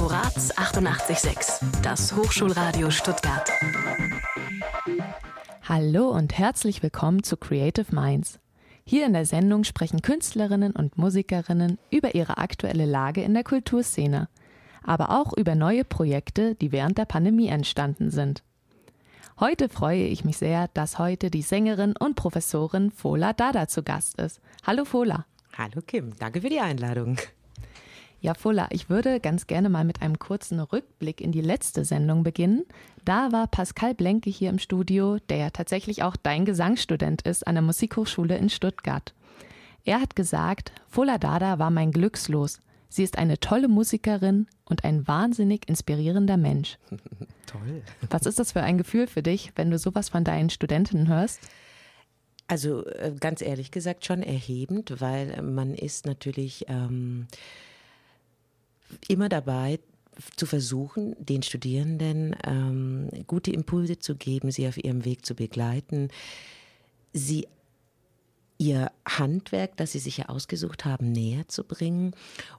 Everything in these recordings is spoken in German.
Horaz 88.6, das Hochschulradio Stuttgart. Hallo und herzlich willkommen zu Creative Minds. Hier in der Sendung sprechen Künstlerinnen und Musikerinnen über ihre aktuelle Lage in der Kulturszene, aber auch über neue Projekte, die während der Pandemie entstanden sind. Heute freue ich mich sehr, dass heute die Sängerin und Professorin Fola Dada zu Gast ist. Hallo Fola. Hallo Kim, danke für die Einladung. Ja, Fola, ich würde ganz gerne mal mit einem kurzen Rückblick in die letzte Sendung beginnen. Da war Pascal Blenke hier im Studio, der ja tatsächlich auch dein Gesangsstudent ist an der Musikhochschule in Stuttgart. Er hat gesagt, Fola Dada war mein Glückslos. Sie ist eine tolle Musikerin und ein wahnsinnig inspirierender Mensch. Toll. Was ist das für ein Gefühl für dich, wenn du sowas von deinen Studentinnen hörst? Also äh, ganz ehrlich gesagt schon erhebend, weil man ist natürlich ähm, immer dabei, zu versuchen, den Studierenden ähm, gute Impulse zu geben, sie auf ihrem Weg zu begleiten, sie ihr Handwerk, das sie sich ja ausgesucht haben, näher zu bringen.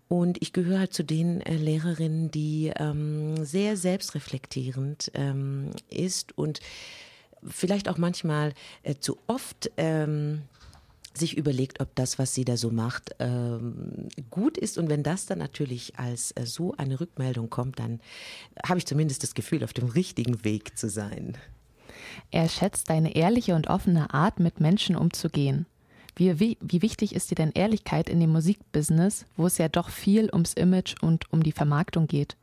Und ich gehöre halt zu den äh, Lehrerinnen, die ähm, sehr selbstreflektierend ähm, ist und vielleicht auch manchmal äh, zu oft ähm, sich überlegt, ob das, was sie da so macht, ähm, gut ist. Und wenn das dann natürlich als äh, so eine Rückmeldung kommt, dann habe ich zumindest das Gefühl, auf dem richtigen Weg zu sein. Er schätzt deine ehrliche und offene Art, mit Menschen umzugehen. Wie, wie, wie wichtig ist dir denn Ehrlichkeit in dem Musikbusiness, wo es ja doch viel ums Image und um die Vermarktung geht?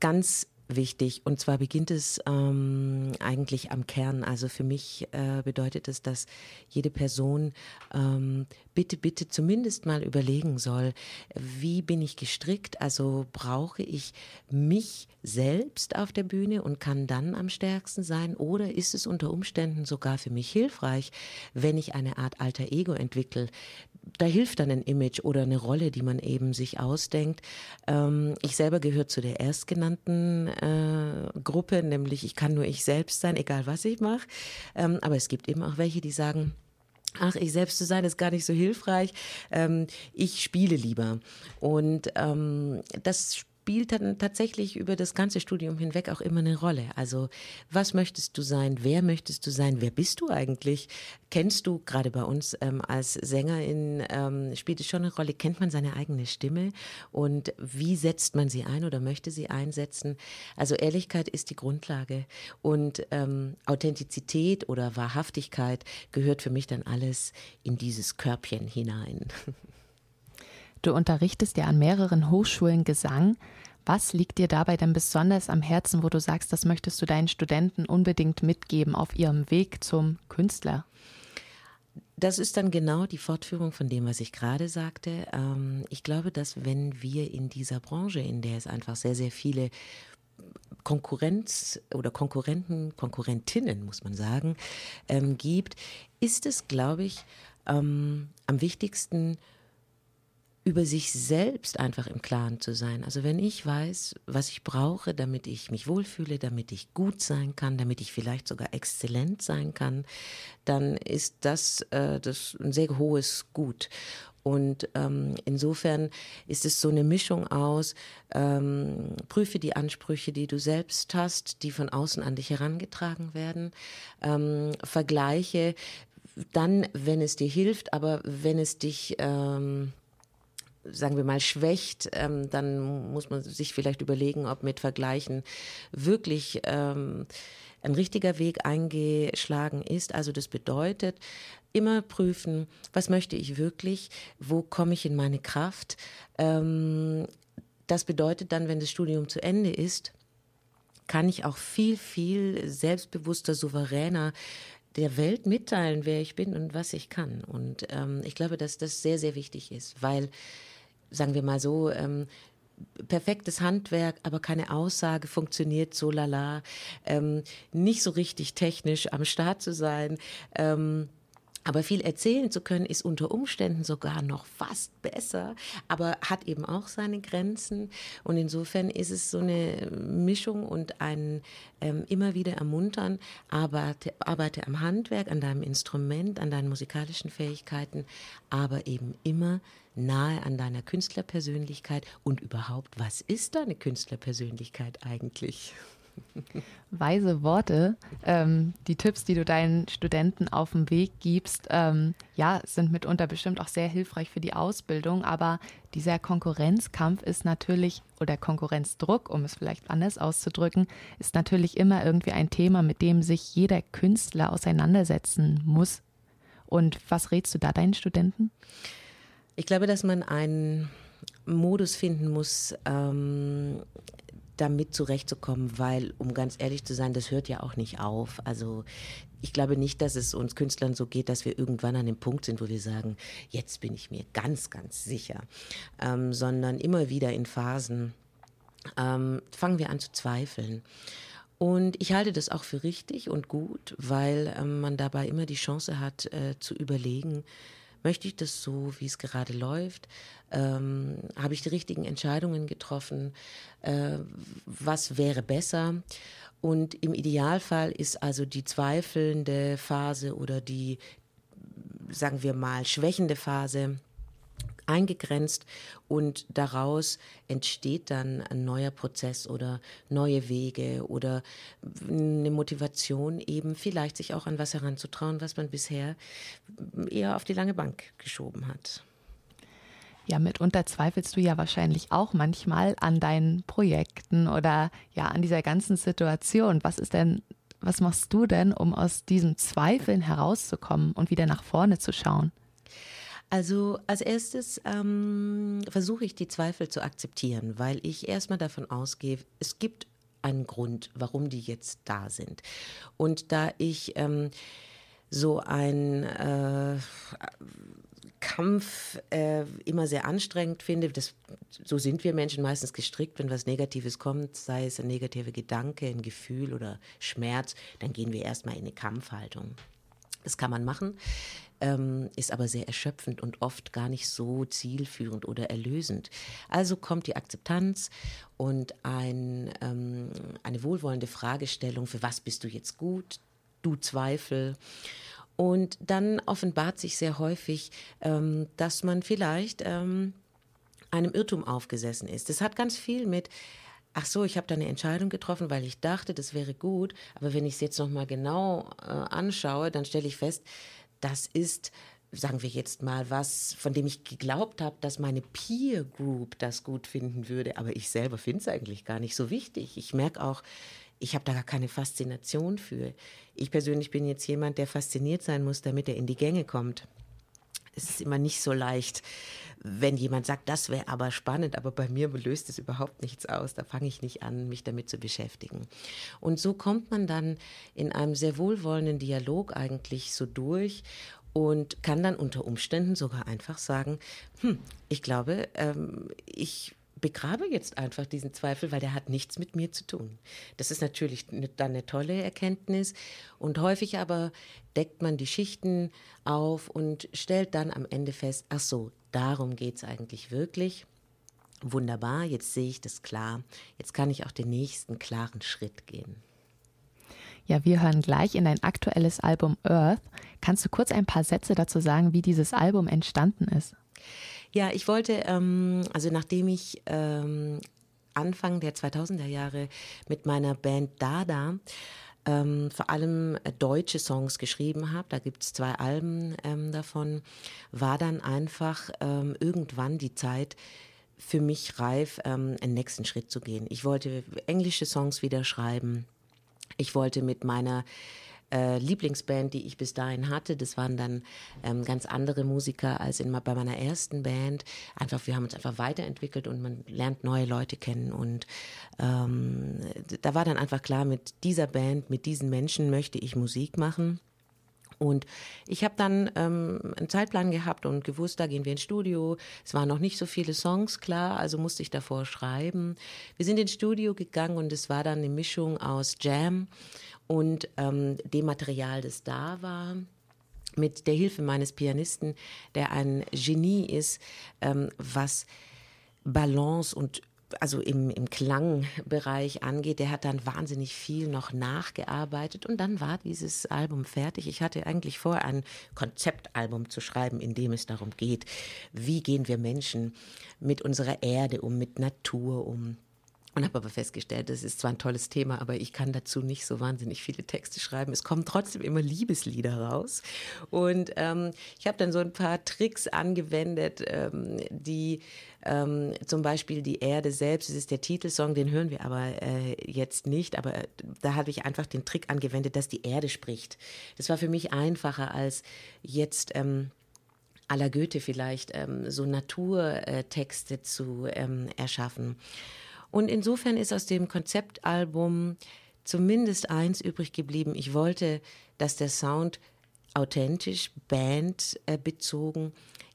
Ganz wichtig. Und zwar beginnt es ähm, eigentlich am Kern. Also für mich äh, bedeutet es, dass jede Person ähm, bitte, bitte zumindest mal überlegen soll, wie bin ich gestrickt? Also brauche ich mich selbst auf der Bühne und kann dann am stärksten sein? Oder ist es unter Umständen sogar für mich hilfreich, wenn ich eine Art alter Ego entwickle? Da hilft dann ein Image oder eine Rolle, die man eben sich ausdenkt. Ähm, ich selber gehöre zu der erstgenannten äh, Gruppe, nämlich ich kann nur ich selbst sein, egal was ich mache. Ähm, aber es gibt eben auch welche, die sagen, Ach, ich selbst zu sein ist gar nicht so hilfreich. Ähm, ich spiele lieber. Und ähm, das spielt dann tatsächlich über das ganze Studium hinweg auch immer eine Rolle. Also was möchtest du sein? Wer möchtest du sein? Wer bist du eigentlich? Kennst du gerade bei uns ähm, als Sängerin ähm, spielt es schon eine Rolle? Kennt man seine eigene Stimme und wie setzt man sie ein oder möchte sie einsetzen? Also Ehrlichkeit ist die Grundlage und ähm, Authentizität oder Wahrhaftigkeit gehört für mich dann alles in dieses Körbchen hinein. Du unterrichtest ja an mehreren Hochschulen Gesang. Was liegt dir dabei denn besonders am Herzen, wo du sagst, das möchtest du deinen Studenten unbedingt mitgeben auf ihrem Weg zum Künstler? Das ist dann genau die Fortführung von dem, was ich gerade sagte. Ähm, ich glaube, dass wenn wir in dieser Branche, in der es einfach sehr, sehr viele Konkurrenz oder Konkurrenten, Konkurrentinnen, muss man sagen, ähm, gibt, ist es, glaube ich, ähm, am wichtigsten, über sich selbst einfach im Klaren zu sein. Also wenn ich weiß, was ich brauche, damit ich mich wohlfühle, damit ich gut sein kann, damit ich vielleicht sogar exzellent sein kann, dann ist das, äh, das ein sehr hohes Gut. Und ähm, insofern ist es so eine Mischung aus, ähm, prüfe die Ansprüche, die du selbst hast, die von außen an dich herangetragen werden, ähm, vergleiche dann, wenn es dir hilft, aber wenn es dich ähm, sagen wir mal, schwächt, ähm, dann muss man sich vielleicht überlegen, ob mit Vergleichen wirklich ähm, ein richtiger Weg eingeschlagen ist. Also das bedeutet, immer prüfen, was möchte ich wirklich, wo komme ich in meine Kraft. Ähm, das bedeutet dann, wenn das Studium zu Ende ist, kann ich auch viel, viel selbstbewusster, souveräner der Welt mitteilen, wer ich bin und was ich kann. Und ähm, ich glaube, dass das sehr, sehr wichtig ist, weil sagen wir mal so, ähm, perfektes Handwerk, aber keine Aussage funktioniert so lala, ähm, nicht so richtig technisch am Start zu sein. Ähm, Aber viel erzählen zu können, ist unter Umständen sogar noch fast besser, aber hat eben auch seine Grenzen. Und insofern ist es so eine Mischung und ein ähm, immer wieder ermuntern, arbeite, arbeite am Handwerk, an deinem Instrument, an deinen musikalischen Fähigkeiten, aber eben immer nahe an deiner Künstlerpersönlichkeit und überhaupt, was ist deine Künstlerpersönlichkeit eigentlich? Weise Worte. Ähm, die Tipps, die du deinen Studenten auf dem Weg gibst, ähm, ja, sind mitunter bestimmt auch sehr hilfreich für die Ausbildung. Aber dieser Konkurrenzkampf ist natürlich, oder Konkurrenzdruck, um es vielleicht anders auszudrücken, ist natürlich immer irgendwie ein Thema, mit dem sich jeder Künstler auseinandersetzen muss. Und was rätst du da deinen Studenten? Ich glaube, dass man einen Modus finden muss, ähm, damit zurechtzukommen, weil, um ganz ehrlich zu sein, das hört ja auch nicht auf. Also ich glaube nicht, dass es uns Künstlern so geht, dass wir irgendwann an dem Punkt sind, wo wir sagen, jetzt bin ich mir ganz, ganz sicher, ähm, sondern immer wieder in Phasen ähm, fangen wir an zu zweifeln. Und ich halte das auch für richtig und gut, weil ähm, man dabei immer die Chance hat äh, zu überlegen, möchte ich das so, wie es gerade läuft? Ähm, Habe ich die richtigen Entscheidungen getroffen? Äh, was wäre besser? Und im Idealfall ist also die zweifelnde Phase oder die, sagen wir mal, schwächende Phase eingegrenzt und daraus entsteht dann ein neuer Prozess oder neue Wege oder eine Motivation eben vielleicht sich auch an was heranzutrauen, was man bisher eher auf die lange Bank geschoben hat. Ja, mitunter zweifelst du ja wahrscheinlich auch manchmal an deinen Projekten oder ja an dieser ganzen Situation. Was ist denn, was machst du denn, um aus diesem Zweifeln herauszukommen und wieder nach vorne zu schauen? Also als erstes ähm, versuche ich die Zweifel zu akzeptieren, weil ich erstmal davon ausgehe, es gibt einen Grund, warum die jetzt da sind. Und da ich ähm, so ein äh, Kampf äh, immer sehr anstrengend finde. Das, so sind wir Menschen meistens gestrickt, wenn was Negatives kommt, sei es ein negativer Gedanke, ein Gefühl oder Schmerz, dann gehen wir erstmal in eine Kampfhaltung. Das kann man machen ähm, ist aber sehr erschöpfend und oft gar nicht so zielführend oder erlösend. Also kommt die Akzeptanz und ein, ähm, eine wohlwollende Fragestellung, für was bist du jetzt gut, du Zweifel. Und dann offenbart sich sehr häufig, ähm, dass man vielleicht ähm, einem Irrtum aufgesessen ist. Das hat ganz viel mit ach so, ich habe da eine Entscheidung getroffen, weil ich dachte, das wäre gut, aber wenn ich es jetzt noch mal genau äh, anschaue, dann stelle ich fest, das ist sagen wir jetzt mal was, von dem ich geglaubt habe, dass meine Peer Group das gut finden würde, aber ich selber finde es eigentlich gar nicht so wichtig. Ich merke auch, ich habe da gar keine Faszination für. Ich persönlich bin jetzt jemand, der fasziniert sein muss, damit er in die Gänge kommt. Es ist immer nicht so leicht, wenn jemand sagt, das wäre aber spannend, aber bei mir löst es überhaupt nichts aus. Da fange ich nicht an, mich damit zu beschäftigen. Und so kommt man dann in einem sehr wohlwollenden Dialog eigentlich so durch und kann dann unter Umständen sogar einfach sagen, hm, ich glaube, ähm, ich begrabe jetzt einfach diesen Zweifel, weil der hat nichts mit mir zu tun. Das ist natürlich dann eine tolle Erkenntnis und häufig aber deckt man die Schichten auf und stellt dann am Ende fest, ach so, darum geht es eigentlich wirklich. Wunderbar, jetzt sehe ich das klar. Jetzt kann ich auch den nächsten klaren Schritt gehen. Ja, wir hören gleich in dein aktuelles Album Earth. Kannst du kurz ein paar Sätze dazu sagen, wie dieses Album entstanden ist? Ja, ich wollte, ähm, also nachdem ich ähm, Anfang der 2000er Jahre mit meiner Band Dada ähm, vor allem äh, deutsche Songs geschrieben habe, da gibt es zwei Alben ähm, davon, war dann einfach ähm, irgendwann die Zeit, für mich reif, ähm, einen nächsten Schritt zu gehen. Ich wollte englische Songs wieder schreiben. Ich wollte mit meiner äh, Lieblingsband, die ich bis dahin hatte. Das waren dann ähm, ganz andere Musiker als in, bei meiner ersten Band. Einfach, wir haben uns einfach weiterentwickelt und man lernt neue Leute kennen. Und ähm, da war dann einfach klar, mit dieser Band, mit diesen Menschen möchte ich Musik machen. Und ich habe dann ähm, einen Zeitplan gehabt und gewusst, da gehen wir ins Studio. Es waren noch nicht so viele Songs klar, also musste ich davor schreiben. Wir sind ins Studio gegangen und es war dann eine Mischung aus Jam und ähm, dem Material, das da war. mit der Hilfe meines Pianisten, der ein Genie ist, ähm, was Balance und also im, im Klangbereich angeht, der hat dann wahnsinnig viel noch nachgearbeitet und dann war dieses Album fertig. Ich hatte eigentlich vor, ein Konzeptalbum zu schreiben, in dem es darum geht, wie gehen wir Menschen mit unserer Erde um, mit Natur um, und habe aber festgestellt, das ist zwar ein tolles Thema, aber ich kann dazu nicht so wahnsinnig viele Texte schreiben. Es kommen trotzdem immer Liebeslieder raus. Und ähm, ich habe dann so ein paar Tricks angewendet, ähm, die ähm, zum Beispiel die Erde selbst, das ist der Titelsong, den hören wir aber äh, jetzt nicht, aber da habe ich einfach den Trick angewendet, dass die Erde spricht. Das war für mich einfacher als jetzt ähm, la Goethe vielleicht ähm, so Naturtexte zu ähm, erschaffen. Und insofern ist aus dem Konzeptalbum zumindest eins übrig geblieben. Ich wollte, dass der Sound authentisch, bandbezogen,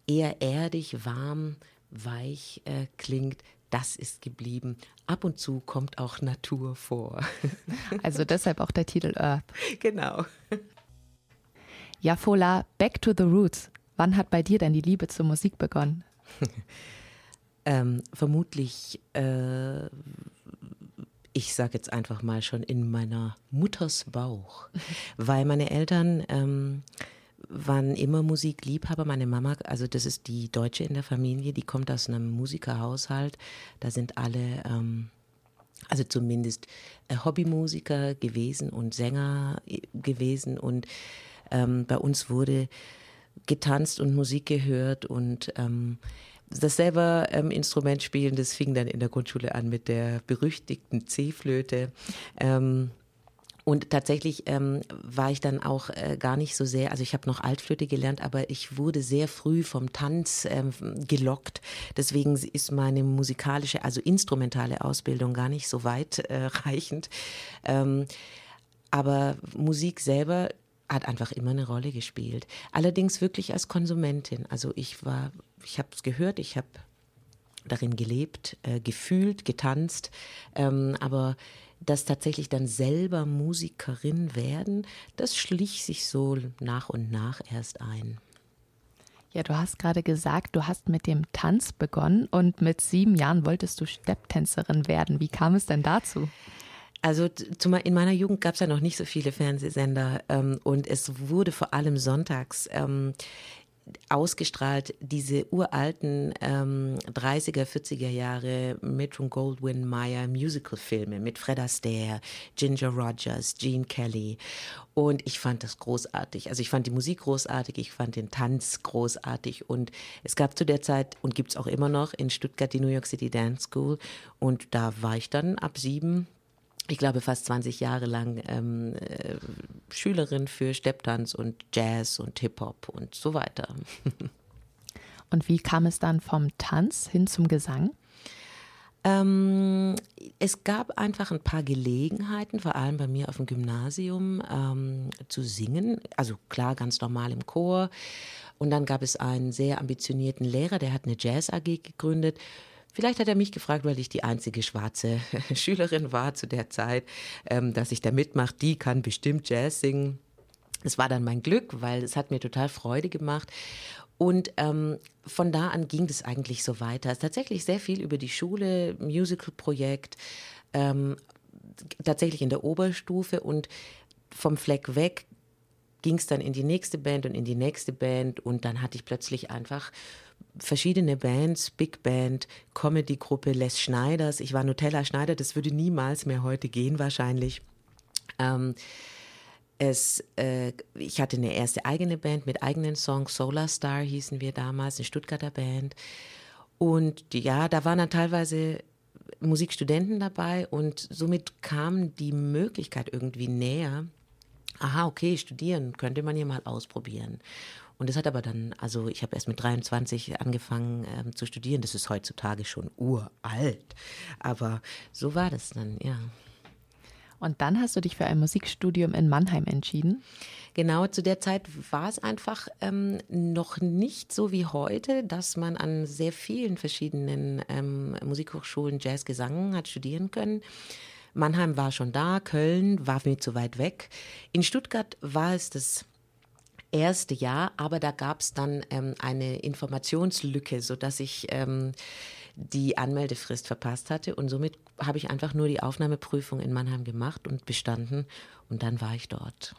eher erdig, warm, weich äh, klingt. Das ist geblieben. Ab und zu kommt auch Natur vor. Also deshalb auch der Titel Earth. Genau. Ja, Fola, back to the roots. Wann hat bei dir denn die Liebe zur Musik begonnen? Ähm, vermutlich, äh, ich sage jetzt einfach mal schon in meiner Mutters Bauch, weil meine Eltern ähm, waren immer Musikliebhaber. Meine Mama, also das ist die Deutsche in der Familie, die kommt aus einem Musikerhaushalt. Da sind alle, ähm, also zumindest äh, Hobbymusiker gewesen und Sänger äh, gewesen. Und ähm, bei uns wurde getanzt und Musik gehört und ähm, das selber ähm, Instrument spielen, das fing dann in der Grundschule an mit der berüchtigten C-Flöte. Ähm, und tatsächlich ähm, war ich dann auch äh, gar nicht so sehr, also ich habe noch Altflöte gelernt, aber ich wurde sehr früh vom Tanz ähm, gelockt. Deswegen ist meine musikalische, also instrumentale Ausbildung gar nicht so weit äh, reichend. Ähm, aber Musik selber hat einfach immer eine Rolle gespielt. Allerdings wirklich als Konsumentin. Also ich war, ich habe es gehört, ich habe darin gelebt, äh, gefühlt, getanzt, ähm, aber das tatsächlich dann selber Musikerin werden, das schlich sich so nach und nach erst ein. Ja, du hast gerade gesagt, du hast mit dem Tanz begonnen und mit sieben Jahren wolltest du Stepptänzerin werden. Wie kam es denn dazu? Also in meiner Jugend gab es ja noch nicht so viele Fernsehsender ähm, und es wurde vor allem sonntags ähm, ausgestrahlt, diese uralten ähm, 30er, 40er Jahre Metro Goldwyn Mayer Musical-Filme mit Fred Astaire, Ginger Rogers, Gene Kelly. Und ich fand das großartig. Also ich fand die Musik großartig, ich fand den Tanz großartig. Und es gab zu der Zeit und gibt es auch immer noch in Stuttgart die New York City Dance School. Und da war ich dann ab sieben ich glaube, fast 20 Jahre lang ähm, äh, Schülerin für Stepptanz und Jazz und Hip-Hop und so weiter. und wie kam es dann vom Tanz hin zum Gesang? Ähm, es gab einfach ein paar Gelegenheiten, vor allem bei mir auf dem Gymnasium, ähm, zu singen. Also klar, ganz normal im Chor. Und dann gab es einen sehr ambitionierten Lehrer, der hat eine Jazz AG gegründet Vielleicht hat er mich gefragt, weil ich die einzige schwarze Schülerin war zu der Zeit, ähm, dass ich da mitmache. Die kann bestimmt Jazz singen. Es war dann mein Glück, weil es hat mir total Freude gemacht. Und ähm, von da an ging das eigentlich so weiter. Es ist tatsächlich sehr viel über die Schule, Musical-Projekt, ähm, tatsächlich in der Oberstufe und vom Fleck weg ging es dann in die nächste Band und in die nächste Band und dann hatte ich plötzlich einfach verschiedene Bands, Big Band, Comedy-Gruppe Les Schneiders. Ich war Nutella Schneider, das würde niemals mehr heute gehen wahrscheinlich. Ähm, es, äh, ich hatte eine erste eigene Band mit eigenen Songs, Solar Star hießen wir damals, eine Stuttgarter Band. Und ja, da waren dann teilweise Musikstudenten dabei und somit kam die Möglichkeit irgendwie näher. Aha, okay, studieren könnte man ja mal ausprobieren. Und das hat aber dann, also ich habe erst mit 23 angefangen ähm, zu studieren. Das ist heutzutage schon uralt. Aber so war das dann, ja. Und dann hast du dich für ein Musikstudium in Mannheim entschieden? Genau, zu der Zeit war es einfach ähm, noch nicht so wie heute, dass man an sehr vielen verschiedenen ähm, Musikhochschulen Jazzgesang hat studieren können. Mannheim war schon da, Köln war mir zu weit weg. In Stuttgart war es das erste Jahr, aber da gab es dann ähm, eine Informationslücke, sodass ich ähm, die Anmeldefrist verpasst hatte und somit habe ich einfach nur die Aufnahmeprüfung in Mannheim gemacht und bestanden und dann war ich dort.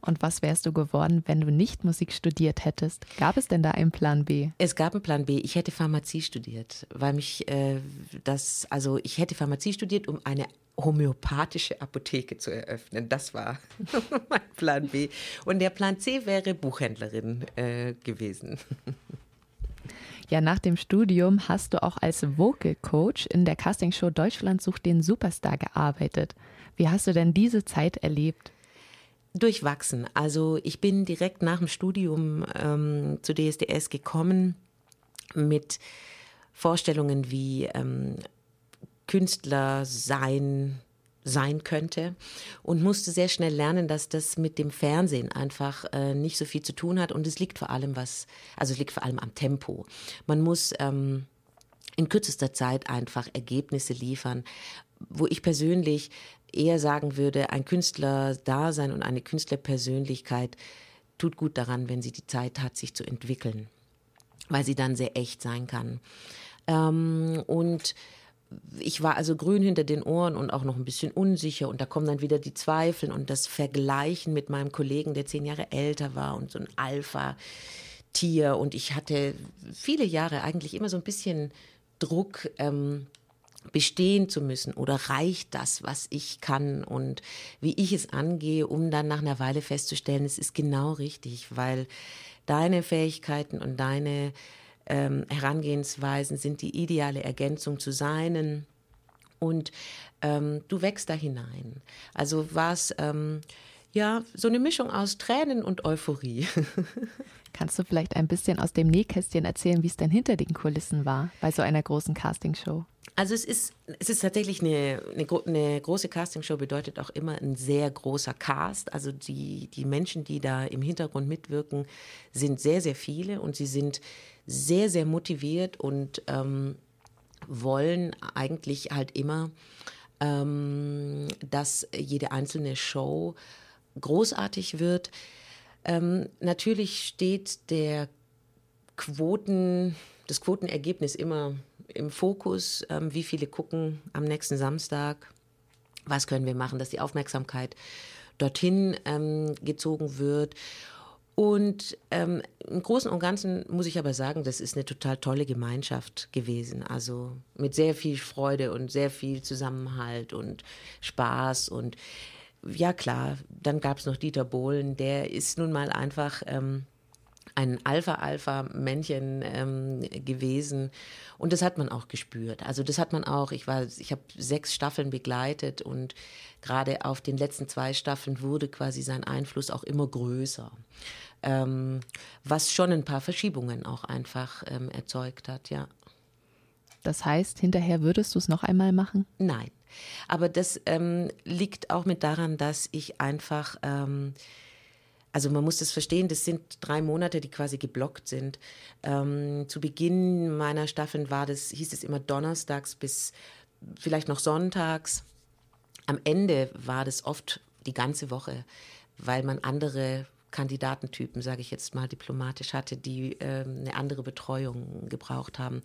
Und was wärst du geworden, wenn du nicht Musik studiert hättest? Gab es denn da einen Plan B? Es gab einen Plan B. Ich hätte Pharmazie studiert, weil mich äh, das, also ich hätte Pharmazie studiert, um eine homöopathische Apotheke zu eröffnen. Das war mein Plan B. Und der Plan C wäre Buchhändlerin äh, gewesen. Ja, nach dem Studium hast du auch als Vocal Coach in der Castingshow Deutschland sucht den Superstar gearbeitet. Wie hast du denn diese Zeit erlebt? Durchwachsen. Also ich bin direkt nach dem Studium ähm, zu DSDS gekommen mit Vorstellungen wie ähm, Künstler sein sein könnte und musste sehr schnell lernen, dass das mit dem Fernsehen einfach äh, nicht so viel zu tun hat und es liegt vor allem was, also es liegt vor allem am Tempo. Man muss ähm, in kürzester Zeit einfach Ergebnisse liefern, wo ich persönlich eher sagen würde, ein Künstler-Dasein und eine Künstlerpersönlichkeit tut gut daran, wenn sie die Zeit hat, sich zu entwickeln, weil sie dann sehr echt sein kann. Ähm, und ich war also grün hinter den Ohren und auch noch ein bisschen unsicher und da kommen dann wieder die Zweifel und das Vergleichen mit meinem Kollegen, der zehn Jahre älter war und so ein Alpha-Tier und ich hatte viele Jahre eigentlich immer so ein bisschen Druck, ähm, bestehen zu müssen oder reicht das, was ich kann und wie ich es angehe, um dann nach einer Weile festzustellen, es ist genau richtig, weil deine Fähigkeiten und deine ähm, Herangehensweisen sind die ideale Ergänzung zu seinen und ähm, du wächst da hinein. Also war es ähm, ja so eine Mischung aus Tränen und Euphorie. Kannst du vielleicht ein bisschen aus dem Nähkästchen erzählen, wie es denn hinter den Kulissen war bei so einer großen Castingshow? Also es ist, es ist tatsächlich eine, eine, eine, große Castingshow bedeutet auch immer ein sehr großer Cast. Also die, die Menschen, die da im Hintergrund mitwirken, sind sehr, sehr viele und sie sind sehr, sehr motiviert und ähm, wollen eigentlich halt immer, ähm, dass jede einzelne Show großartig wird. Ähm, natürlich steht der Quoten, das Quotenergebnis immer im Fokus. Ähm, wie viele gucken am nächsten Samstag? Was können wir machen, dass die Aufmerksamkeit dorthin ähm, gezogen wird? Und ähm, im Großen und Ganzen muss ich aber sagen, das ist eine total tolle Gemeinschaft gewesen. Also mit sehr viel Freude und sehr viel Zusammenhalt und Spaß. Und ja klar, dann gab es noch Dieter Bohlen, der ist nun mal einfach ähm, ein Alpha-Alpha-Männchen ähm, gewesen. Und das hat man auch gespürt. Also das hat man auch, ich war, ich habe sechs Staffeln begleitet und gerade auf den letzten zwei Staffeln wurde quasi sein Einfluss auch immer größer ähm, was schon ein paar Verschiebungen auch einfach ähm, erzeugt hat, ja. Das heißt, hinterher würdest du es noch einmal machen? Nein. Aber das ähm, liegt auch mit daran, dass ich einfach, ähm, also man muss das verstehen, das sind drei Monate, die quasi geblockt sind. Ähm, zu Beginn meiner Staffeln war das, hieß es immer donnerstags bis vielleicht noch sonntags. Am Ende war das oft die ganze Woche, weil man andere Kandidatentypen, sage ich jetzt mal diplomatisch, hatte, die ähm, eine andere Betreuung gebraucht haben.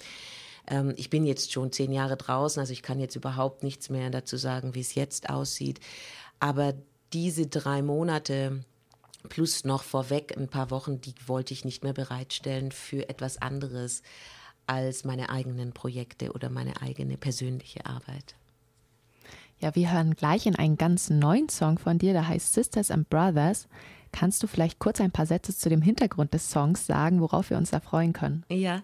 Ähm, ich bin jetzt schon zehn Jahre draußen, also ich kann jetzt überhaupt nichts mehr dazu sagen, wie es jetzt aussieht. Aber diese drei Monate plus noch vorweg ein paar Wochen, die wollte ich nicht mehr bereitstellen für etwas anderes als meine eigenen Projekte oder meine eigene persönliche Arbeit. Ja, wir hören gleich in einen ganz neuen Song von dir, der heißt Sisters and Brothers. Kannst du vielleicht kurz ein paar Sätze zu dem Hintergrund des Songs sagen, worauf wir uns da freuen können? Ja,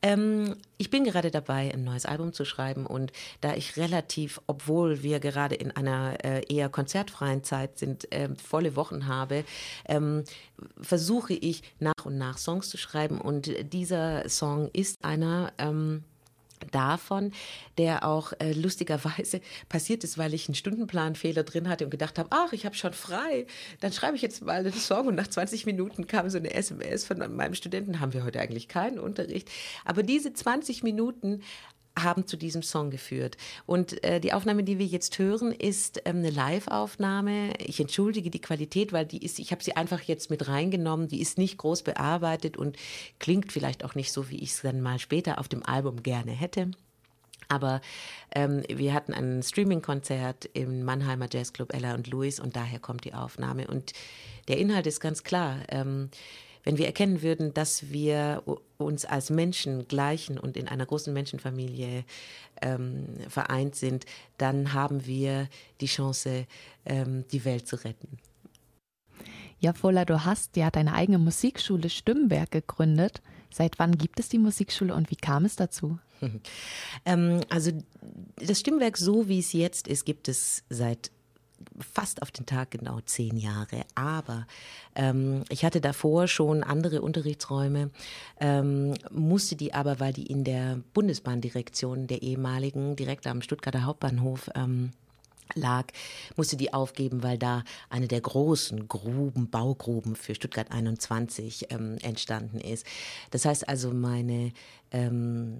ähm, ich bin gerade dabei, ein neues Album zu schreiben und da ich relativ, obwohl wir gerade in einer äh, eher konzertfreien Zeit sind, äh, volle Wochen habe, ähm, versuche ich nach und nach Songs zu schreiben und dieser Song ist einer, ähm, davon, der auch äh, lustigerweise passiert ist, weil ich einen Stundenplanfehler drin hatte und gedacht habe, ach, ich habe schon frei, dann schreibe ich jetzt mal einen Song und nach 20 Minuten kam so eine SMS von meinem Studenten, haben wir heute eigentlich keinen Unterricht, aber diese 20 Minuten haben zu diesem Song geführt. Und äh, die Aufnahme, die wir jetzt hören, ist ähm, eine Live-Aufnahme. Ich entschuldige die Qualität, weil die ist, ich habe sie einfach jetzt mit reingenommen. Die ist nicht groß bearbeitet und klingt vielleicht auch nicht so, wie ich es dann mal später auf dem Album gerne hätte. Aber ähm, wir hatten ein Streaming-Konzert im Mannheimer Jazzclub Ella und Louis und daher kommt die Aufnahme. Und der Inhalt ist ganz klar. Ähm, wenn wir erkennen würden, dass wir uns als Menschen gleichen und in einer großen Menschenfamilie ähm, vereint sind, dann haben wir die Chance, ähm, die Welt zu retten. Ja, Fola, du hast ja deine eigene Musikschule Stimmwerk gegründet. Seit wann gibt es die Musikschule und wie kam es dazu? Ähm, also das Stimmwerk, so wie es jetzt ist, gibt es seit fast auf den Tag genau zehn Jahre. Aber ähm, ich hatte davor schon andere Unterrichtsräume, ähm, musste die aber, weil die in der Bundesbahndirektion der ehemaligen, direkt am Stuttgarter Hauptbahnhof, ähm, lag, musste die aufgeben, weil da eine der großen Gruben, Baugruben für Stuttgart 21 ähm, entstanden ist. Das heißt also, meine, ähm,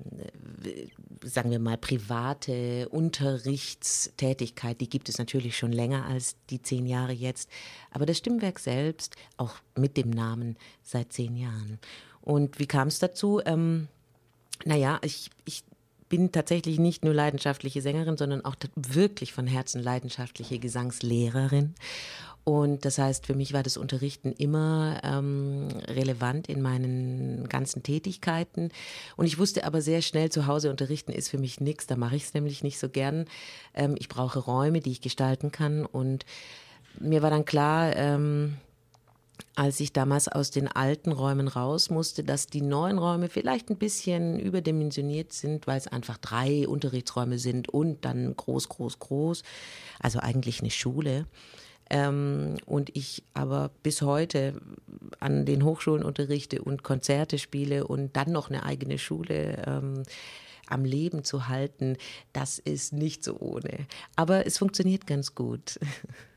sagen wir mal, private Unterrichtstätigkeit, die gibt es natürlich schon länger als die zehn Jahre jetzt. Aber das Stimmwerk selbst, auch mit dem Namen, seit zehn Jahren. Und wie kam es dazu? Ähm, naja, ich, ich bin tatsächlich nicht nur leidenschaftliche Sängerin, sondern auch wirklich von Herzen leidenschaftliche Gesangslehrerin. Und das heißt, für mich war das Unterrichten immer ähm, relevant in meinen ganzen Tätigkeiten. Und ich wusste aber sehr schnell, zu Hause unterrichten ist für mich nichts. Da mache ich es nämlich nicht so gern. Ähm, ich brauche Räume, die ich gestalten kann. Und mir war dann klar, ähm, als ich damals aus den alten Räumen raus musste, dass die neuen Räume vielleicht ein bisschen überdimensioniert sind, weil es einfach drei Unterrichtsräume sind und dann groß, groß, groß. Also eigentlich eine Schule. Ähm, und ich aber bis heute an den Hochschulen unterrichte und Konzerte spiele und dann noch eine eigene Schule. Ähm, am Leben zu halten, das ist nicht so ohne. Aber es funktioniert ganz gut.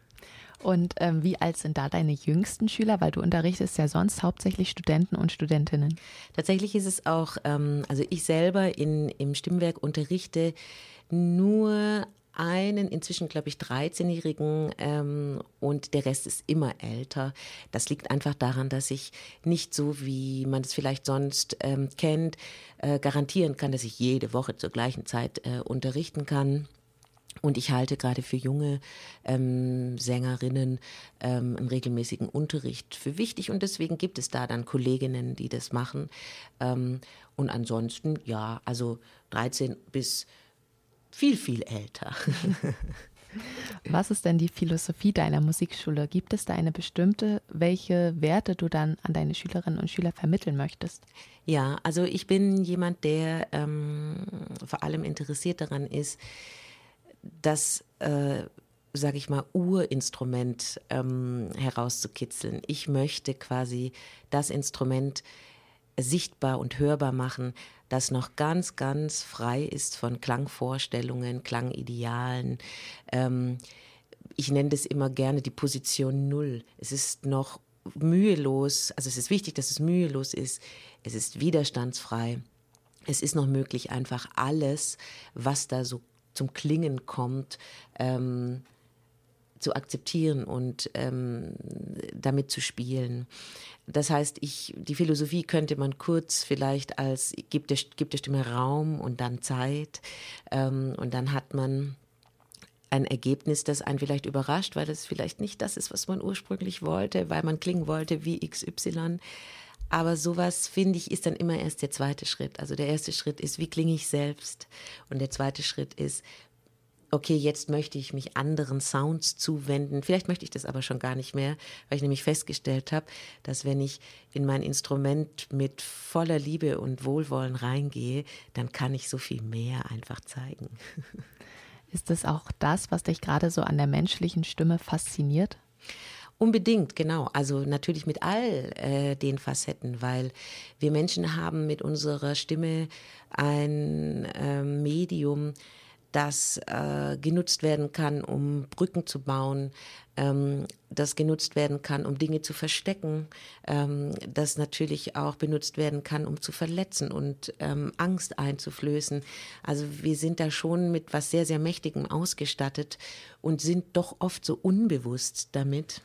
Und ähm, wie alt sind da deine jüngsten Schüler? Weil du unterrichtest ja sonst hauptsächlich Studenten und Studentinnen. Tatsächlich ist es auch, ähm, also ich selber in, im Stimmwerk unterrichte nur einen inzwischen, glaube ich, 13-Jährigen ähm, und der Rest ist immer älter. Das liegt einfach daran, dass ich nicht so, wie man es vielleicht sonst ähm, kennt, äh, garantieren kann, dass ich jede Woche zur gleichen Zeit äh, unterrichten kann. Und ich halte gerade für junge ähm, Sängerinnen ähm, einen regelmäßigen Unterricht für wichtig. Und deswegen gibt es da dann Kolleginnen, die das machen. Ähm, und ansonsten, ja, also 13 bis viel, viel älter. Was ist denn die Philosophie deiner Musikschule? Gibt es da eine bestimmte, welche Werte du dann an deine Schülerinnen und Schüler vermitteln möchtest? Ja, also ich bin jemand, der ähm, vor allem interessiert daran ist, das, äh, sage ich mal, Urinstrument ähm, herauszukitzeln. Ich möchte quasi das Instrument sichtbar und hörbar machen, das noch ganz, ganz frei ist von Klangvorstellungen, Klangidealen. Ähm, ich nenne das immer gerne die Position Null. Es ist noch mühelos, also es ist wichtig, dass es mühelos ist, es ist widerstandsfrei. Es ist noch möglich, einfach alles, was da so zum Klingen kommt, ähm, zu akzeptieren und ähm, damit zu spielen. Das heißt, ich, die Philosophie könnte man kurz vielleicht als gibt der, gibt der Stimme Raum und dann Zeit ähm, und dann hat man ein Ergebnis, das einen vielleicht überrascht, weil es vielleicht nicht das ist, was man ursprünglich wollte, weil man klingen wollte wie XY. Aber sowas, finde ich, ist dann immer erst der zweite Schritt. Also der erste Schritt ist, wie klinge ich selbst? Und der zweite Schritt ist, okay, jetzt möchte ich mich anderen Sounds zuwenden. Vielleicht möchte ich das aber schon gar nicht mehr, weil ich nämlich festgestellt habe, dass wenn ich in mein Instrument mit voller Liebe und Wohlwollen reingehe, dann kann ich so viel mehr einfach zeigen. Ist das auch das, was dich gerade so an der menschlichen Stimme fasziniert? Unbedingt, genau. Also natürlich mit all äh, den Facetten, weil wir Menschen haben mit unserer Stimme ein äh, Medium, das äh, genutzt werden kann, um Brücken zu bauen, ähm, das genutzt werden kann, um Dinge zu verstecken, ähm, das natürlich auch benutzt werden kann, um zu verletzen und ähm, Angst einzuflößen. Also wir sind da schon mit was sehr, sehr Mächtigem ausgestattet und sind doch oft so unbewusst damit.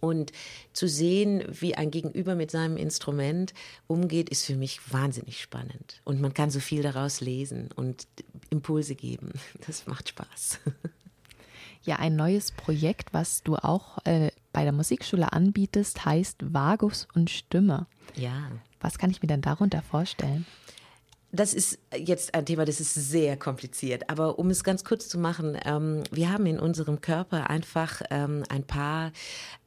Und zu sehen, wie ein Gegenüber mit seinem Instrument umgeht, ist für mich wahnsinnig spannend. Und man kann so viel daraus lesen und Impulse geben. Das macht Spaß. Ja, ein neues Projekt, was du auch äh, bei der Musikschule anbietest, heißt Vagus und Stimme. Ja. Was kann ich mir denn darunter vorstellen? Das ist jetzt ein Thema, das ist sehr kompliziert. Aber um es ganz kurz zu machen, ähm, wir haben in unserem Körper einfach ähm, ein paar,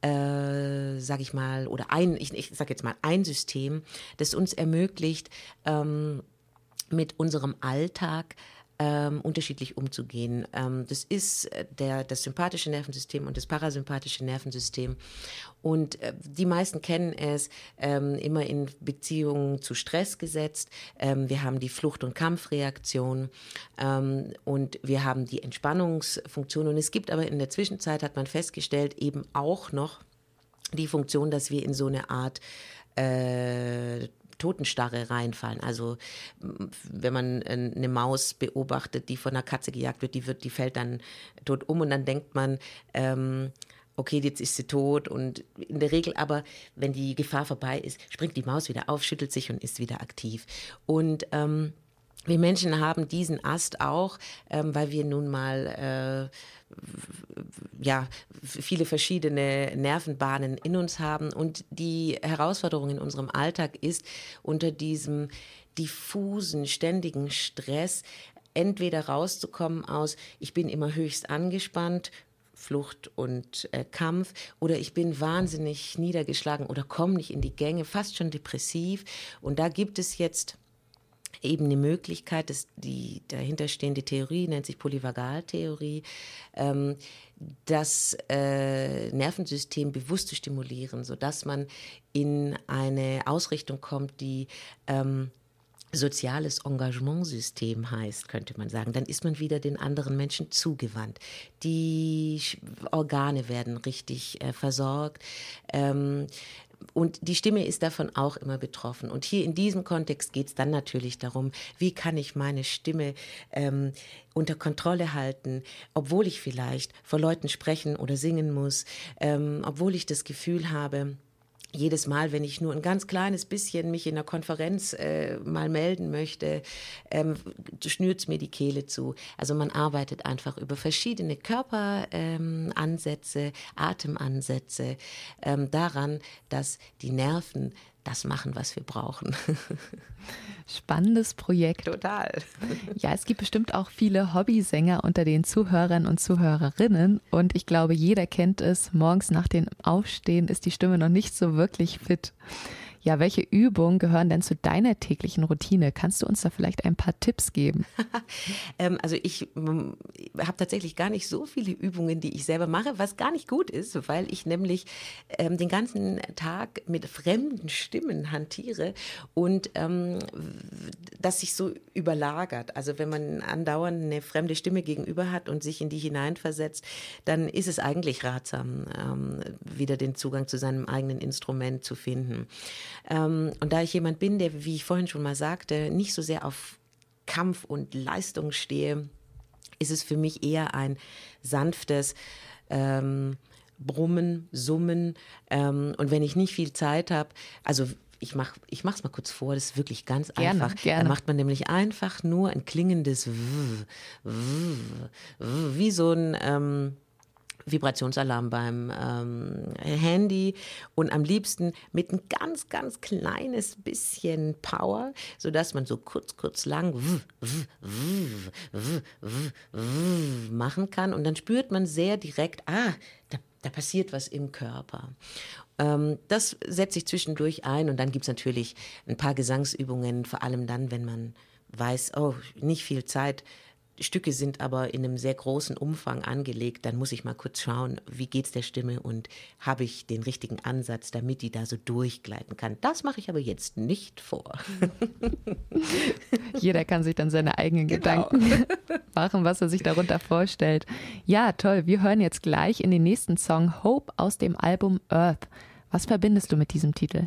äh, sag ich mal, oder ein, ich, ich sag jetzt mal ein System, das uns ermöglicht, ähm, mit unserem Alltag ähm, unterschiedlich umzugehen. Ähm, das ist äh, der, das sympathische Nervensystem und das parasympathische Nervensystem. Und äh, die meisten kennen es ähm, immer in Beziehungen zu Stress gesetzt. Ähm, wir haben die Flucht- und Kampfreaktion ähm, und wir haben die Entspannungsfunktion. Und es gibt aber in der Zwischenzeit, hat man festgestellt, eben auch noch die Funktion, dass wir in so eine Art äh, Totenstarre reinfallen. Also wenn man eine Maus beobachtet, die von einer Katze gejagt wird, die wird, die fällt dann tot um und dann denkt man, ähm, okay, jetzt ist sie tot und in der Regel aber, wenn die Gefahr vorbei ist, springt die Maus wieder auf, schüttelt sich und ist wieder aktiv. Und ähm, wir Menschen haben diesen Ast auch, ähm, weil wir nun mal äh, ja, viele verschiedene Nervenbahnen in uns haben. Und die Herausforderung in unserem Alltag ist, unter diesem diffusen, ständigen Stress entweder rauszukommen aus, ich bin immer höchst angespannt, Flucht und äh, Kampf oder ich bin wahnsinnig niedergeschlagen oder komme nicht in die Gänge, fast schon depressiv. Und da gibt es jetzt eben eine Möglichkeit, dass die dahinterstehende Theorie nennt sich Polyvagaltheorie, ähm, das äh, Nervensystem bewusst zu stimulieren, sodass man in eine Ausrichtung kommt, die ähm, soziales Engagementsystem heißt, könnte man sagen. Dann ist man wieder den anderen Menschen zugewandt. Die Organe werden richtig äh, versorgt. Ähm, und die Stimme ist davon auch immer betroffen. Und hier in diesem Kontext geht es dann natürlich darum, wie kann ich meine Stimme ähm, unter Kontrolle halten, obwohl ich vielleicht vor Leuten sprechen oder singen muss, ähm, obwohl ich das Gefühl habe, jedes Mal, wenn ich nur ein ganz kleines bisschen mich in einer Konferenz äh, mal melden möchte, ähm, schnürt mir die Kehle zu. Also man arbeitet einfach über verschiedene Körperansätze, ähm, Atemansätze ähm, daran, dass die Nerven das machen, was wir brauchen. Spannendes Projekt. Total. Ja, es gibt bestimmt auch viele Hobbysänger unter den Zuhörern und Zuhörerinnen. Und ich glaube, jeder kennt es. Morgens nach dem Aufstehen ist die Stimme noch nicht so wirklich fit. Ja, welche Übungen gehören denn zu deiner täglichen Routine? Kannst du uns da vielleicht ein paar Tipps geben? ähm, also ich ähm, habe tatsächlich gar nicht so viele Übungen, die ich selber mache, was gar nicht gut ist, weil ich nämlich ähm, den ganzen Tag mit fremden Stimmen hantiere und ähm, das sich so überlagert. Also wenn man andauernd eine fremde Stimme gegenüber hat und sich in die hineinversetzt, dann ist es eigentlich ratsam, ähm, wieder den Zugang zu seinem eigenen Instrument zu finden. Ähm, und da ich jemand bin, der, wie ich vorhin schon mal sagte, nicht so sehr auf Kampf und Leistung stehe, ist es für mich eher ein sanftes ähm, Brummen, Summen. Ähm, und wenn ich nicht viel Zeit habe, also ich mache ich es mal kurz vor, das ist wirklich ganz gerne, einfach. Gerne. Da macht man nämlich einfach nur ein klingendes w, w, w, wie so ein ähm, Vibrationsalarm beim ähm, Handy und am liebsten mit ein ganz, ganz kleines bisschen Power, sodass man so kurz, kurz lang machen kann und dann spürt man sehr direkt, ah, da, da passiert was im Körper. Ähm, das setzt sich zwischendurch ein und dann gibt es natürlich ein paar Gesangsübungen, vor allem dann, wenn man weiß, oh, nicht viel Zeit, Stücke sind aber in einem sehr großen Umfang angelegt, dann muss ich mal kurz schauen, wie geht es der Stimme und habe ich den richtigen Ansatz, damit die da so durchgleiten kann. Das mache ich aber jetzt nicht vor. Jeder kann sich dann seine eigenen genau. Gedanken machen, was er sich darunter vorstellt. Ja, toll. Wir hören jetzt gleich in den nächsten Song Hope aus dem Album Earth. Was verbindest du mit diesem Titel?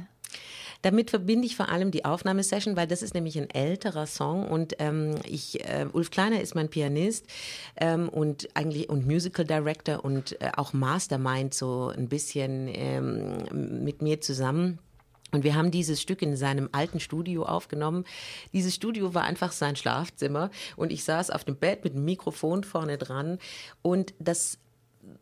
Damit verbinde ich vor allem die Aufnahmesession, weil das ist nämlich ein älterer Song und ähm, ich, äh, Ulf Kleiner ist mein Pianist ähm, und eigentlich und Musical Director und äh, auch Mastermind so ein bisschen ähm, mit mir zusammen. Und wir haben dieses Stück in seinem alten Studio aufgenommen. Dieses Studio war einfach sein Schlafzimmer und ich saß auf dem Bett mit dem Mikrofon vorne dran und das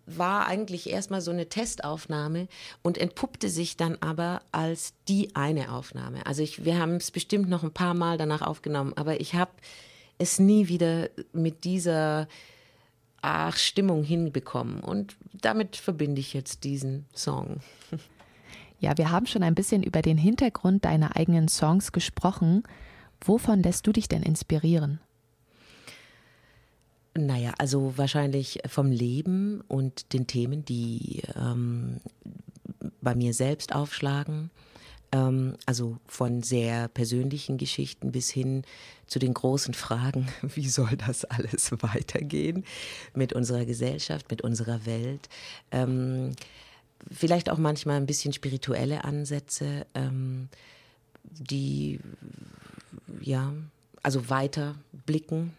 war eigentlich erstmal so eine Testaufnahme und entpuppte sich dann aber als die eine Aufnahme. Also ich, wir haben es bestimmt noch ein paar Mal danach aufgenommen, aber ich habe es nie wieder mit dieser ach, Stimmung hinbekommen. Und damit verbinde ich jetzt diesen Song. Ja, wir haben schon ein bisschen über den Hintergrund deiner eigenen Songs gesprochen. Wovon lässt du dich denn inspirieren? Naja, also wahrscheinlich vom Leben und den Themen, die ähm, bei mir selbst aufschlagen. Ähm, also von sehr persönlichen Geschichten bis hin zu den großen Fragen, wie soll das alles weitergehen mit unserer Gesellschaft, mit unserer Welt. Ähm, vielleicht auch manchmal ein bisschen spirituelle Ansätze, ähm, die ja, also weiter blicken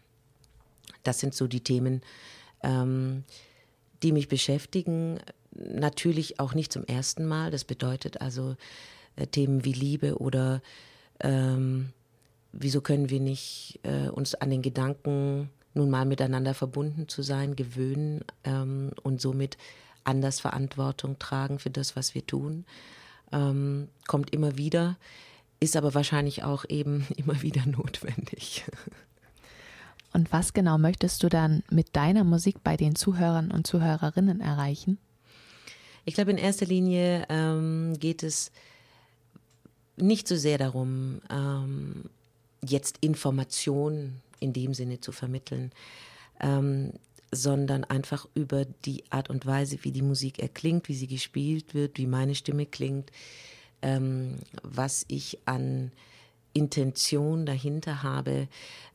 das sind so die Themen, ähm, die mich beschäftigen. Natürlich auch nicht zum ersten Mal. Das bedeutet also äh, Themen wie Liebe oder ähm, wieso können wir nicht äh, uns an den Gedanken, nun mal miteinander verbunden zu sein, gewöhnen ähm, und somit anders Verantwortung tragen für das, was wir tun. Ähm, kommt immer wieder, ist aber wahrscheinlich auch eben immer wieder notwendig. Und was genau möchtest du dann mit deiner Musik bei den Zuhörern und Zuhörerinnen erreichen? Ich glaube, in erster Linie ähm, geht es nicht so sehr darum, ähm, jetzt Informationen in dem Sinne zu vermitteln, ähm, sondern einfach über die Art und Weise, wie die Musik erklingt, wie sie gespielt wird, wie meine Stimme klingt, ähm, was ich an Intention dahinter habe,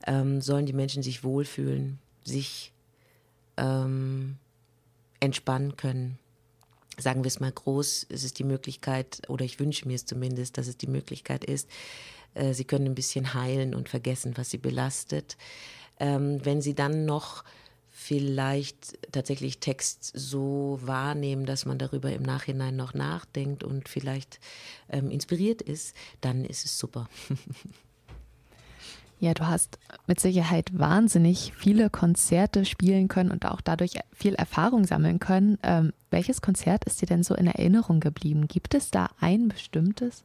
ähm, sollen die Menschen sich wohlfühlen, sich ähm, entspannen können. Sagen wir es mal groß, es ist die Möglichkeit, oder ich wünsche mir es zumindest, dass es die Möglichkeit ist, äh, sie können ein bisschen heilen und vergessen, was sie belastet. Ähm, wenn sie dann noch vielleicht tatsächlich Text so wahrnehmen, dass man darüber im Nachhinein noch nachdenkt und vielleicht ähm, inspiriert ist, dann ist es super. Ja, du hast mit Sicherheit wahnsinnig viele Konzerte spielen können und auch dadurch viel Erfahrung sammeln können. Ähm, welches Konzert ist dir denn so in Erinnerung geblieben? Gibt es da ein bestimmtes?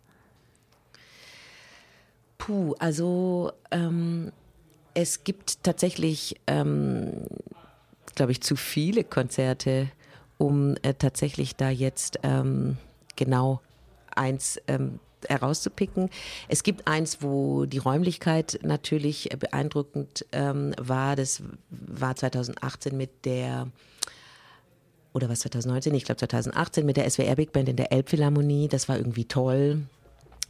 Puh, also ähm, es gibt tatsächlich ähm, glaube ich, zu viele Konzerte, um äh, tatsächlich da jetzt ähm, genau eins ähm, herauszupicken. Es gibt eins, wo die Räumlichkeit natürlich beeindruckend ähm, war. Das war 2018 mit der oder was 2019? Ich glaube 2018 mit der SWR Big Band in der Elbphilharmonie. Das war irgendwie toll.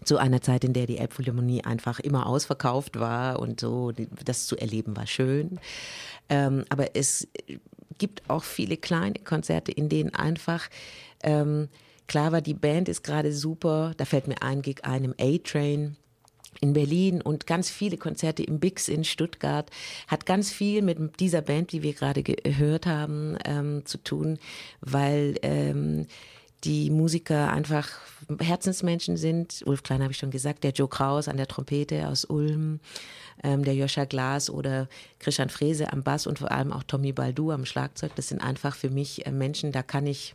Zu einer Zeit, in der die Elbphilharmonie einfach immer ausverkauft war und so, das zu erleben war schön. Ähm, aber es gibt auch viele kleine Konzerte, in denen einfach ähm, klar war, die Band ist gerade super. Da fällt mir ein Gig einem A-Train in Berlin und ganz viele Konzerte im Bix in Stuttgart hat ganz viel mit dieser Band, die wir gerade gehört haben, ähm, zu tun, weil ähm, die Musiker einfach Herzensmenschen sind. Ulf Klein habe ich schon gesagt, der Joe Kraus an der Trompete aus Ulm, ähm, der Joscha Glas oder Christian Frese am Bass und vor allem auch Tommy Baldu am Schlagzeug. Das sind einfach für mich äh, Menschen, da kann ich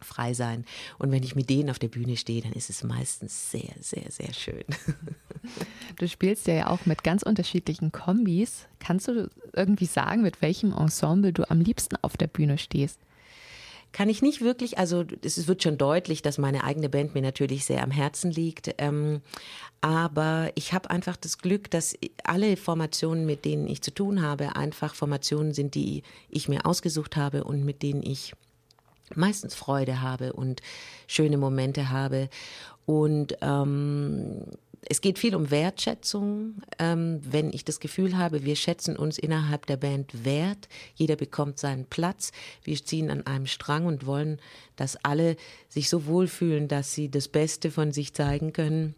frei sein. Und wenn ich mit denen auf der Bühne stehe, dann ist es meistens sehr, sehr, sehr schön. Du spielst ja auch mit ganz unterschiedlichen Kombis. Kannst du irgendwie sagen, mit welchem Ensemble du am liebsten auf der Bühne stehst? Kann ich nicht wirklich, also es wird schon deutlich, dass meine eigene Band mir natürlich sehr am Herzen liegt. Ähm, aber ich habe einfach das Glück, dass alle Formationen, mit denen ich zu tun habe, einfach Formationen sind, die ich mir ausgesucht habe und mit denen ich meistens Freude habe und schöne Momente habe. Und ähm, es geht viel um Wertschätzung. Ähm, wenn ich das Gefühl habe, wir schätzen uns innerhalb der Band wert, jeder bekommt seinen Platz, wir ziehen an einem Strang und wollen, dass alle sich so wohlfühlen, dass sie das Beste von sich zeigen können,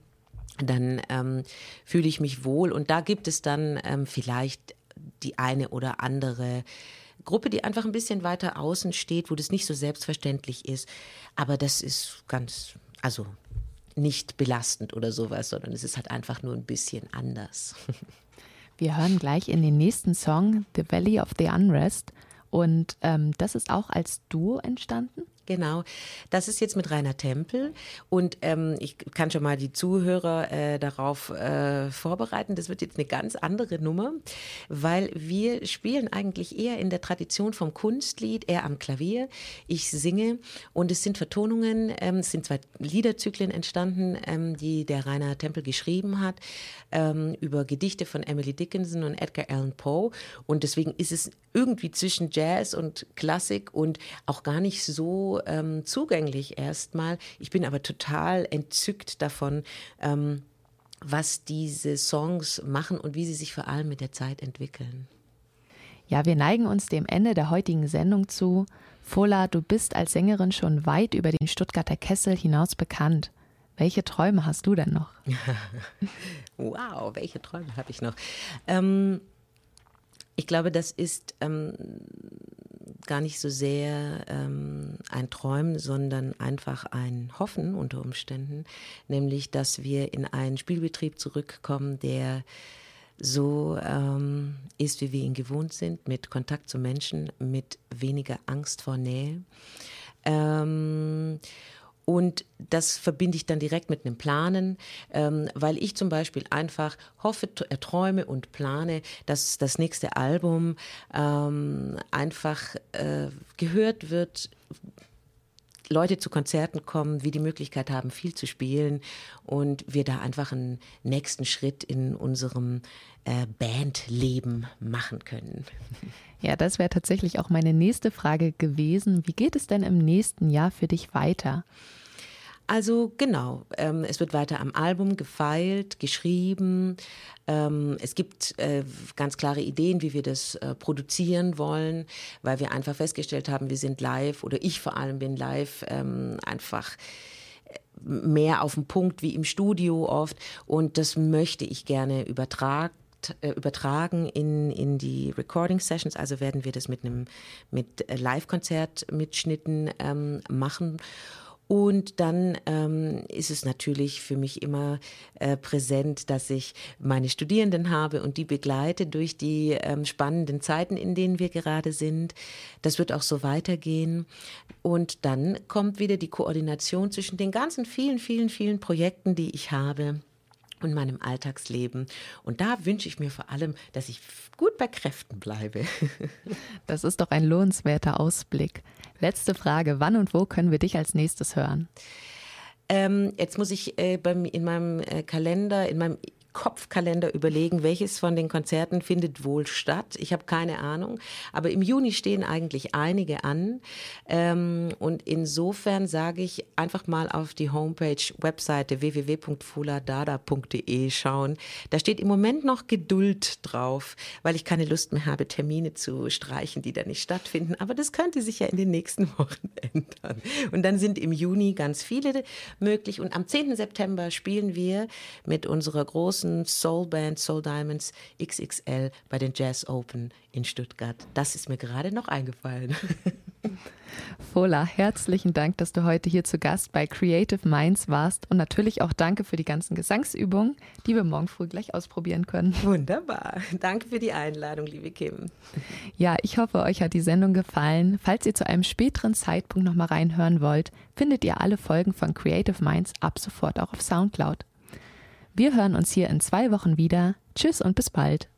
dann ähm, fühle ich mich wohl. Und da gibt es dann ähm, vielleicht die eine oder andere Gruppe, die einfach ein bisschen weiter außen steht, wo das nicht so selbstverständlich ist. Aber das ist ganz, also nicht belastend oder sowas, sondern es ist halt einfach nur ein bisschen anders. Wir hören gleich in den nächsten Song The Valley of the Unrest und ähm, das ist auch als Duo entstanden? Genau, das ist jetzt mit Rainer Tempel und ähm, ich kann schon mal die Zuhörer äh, darauf äh, vorbereiten. Das wird jetzt eine ganz andere Nummer, weil wir spielen eigentlich eher in der Tradition vom Kunstlied, eher am Klavier. Ich singe und es sind Vertonungen, ähm, es sind zwei Liederzyklen entstanden, ähm, die der Rainer Tempel geschrieben hat ähm, über Gedichte von Emily Dickinson und Edgar Allan Poe und deswegen ist es irgendwie zwischen Jazz und Klassik und auch gar nicht so ähm, zugänglich erstmal. Ich bin aber total entzückt davon, ähm, was diese Songs machen und wie sie sich vor allem mit der Zeit entwickeln. Ja, wir neigen uns dem Ende der heutigen Sendung zu. Fola, du bist als Sängerin schon weit über den Stuttgarter Kessel hinaus bekannt. Welche Träume hast du denn noch? wow, welche Träume habe ich noch? Ähm, ich glaube, das ist ähm, gar nicht so sehr ähm, ein Träumen, sondern einfach ein Hoffen unter Umständen, nämlich dass wir in einen Spielbetrieb zurückkommen, der so ähm, ist, wie wir ihn gewohnt sind, mit Kontakt zu Menschen, mit weniger Angst vor Nähe. Ähm, und das verbinde ich dann direkt mit einem Planen, ähm, weil ich zum Beispiel einfach hoffe, äh, träume und plane, dass das nächste Album ähm, einfach äh, gehört wird, Leute zu Konzerten kommen, wir die Möglichkeit haben, viel zu spielen und wir da einfach einen nächsten Schritt in unserem äh, Bandleben machen können. Ja, das wäre tatsächlich auch meine nächste Frage gewesen. Wie geht es denn im nächsten Jahr für dich weiter? Also genau, ähm, es wird weiter am Album gefeilt, geschrieben. Ähm, es gibt äh, ganz klare Ideen, wie wir das äh, produzieren wollen, weil wir einfach festgestellt haben, wir sind live oder ich vor allem bin live ähm, einfach äh, mehr auf den Punkt wie im Studio oft und das möchte ich gerne übertragen äh, übertragen in, in die Recording Sessions. Also werden wir das mit einem mit Live-Konzert-Mitschnitten ähm, machen. Und dann ähm, ist es natürlich für mich immer äh, präsent, dass ich meine Studierenden habe und die begleite durch die ähm, spannenden Zeiten, in denen wir gerade sind. Das wird auch so weitergehen. Und dann kommt wieder die Koordination zwischen den ganzen vielen, vielen, vielen Projekten, die ich habe und meinem Alltagsleben. Und da wünsche ich mir vor allem, dass ich gut bei Kräften bleibe. Das ist doch ein lohnenswerter Ausblick. Letzte Frage, wann und wo können wir dich als nächstes hören? Ähm, jetzt muss ich äh, beim, in meinem äh, Kalender, in meinem Kopfkalender überlegen, welches von den Konzerten findet wohl statt. Ich habe keine Ahnung. Aber im Juni stehen eigentlich einige an. Ähm, und insofern sage ich einfach mal auf die Homepage, Webseite www.fuladada.de schauen. Da steht im Moment noch Geduld drauf, weil ich keine Lust mehr habe, Termine zu streichen, die da nicht stattfinden. Aber das könnte sich ja in den nächsten Wochen ändern. Und dann sind im Juni ganz viele möglich. Und am 10. September spielen wir mit unserer großen großen Soulband Soul Diamonds XXL bei den Jazz Open in Stuttgart. Das ist mir gerade noch eingefallen. Fola, herzlichen Dank, dass du heute hier zu Gast bei Creative Minds warst und natürlich auch danke für die ganzen Gesangsübungen, die wir morgen früh gleich ausprobieren können. Wunderbar. Danke für die Einladung, liebe Kim. Ja, ich hoffe, euch hat die Sendung gefallen. Falls ihr zu einem späteren Zeitpunkt nochmal reinhören wollt, findet ihr alle Folgen von Creative Minds ab sofort auch auf Soundcloud. Wir hören uns hier in zwei Wochen wieder. Tschüss und bis bald.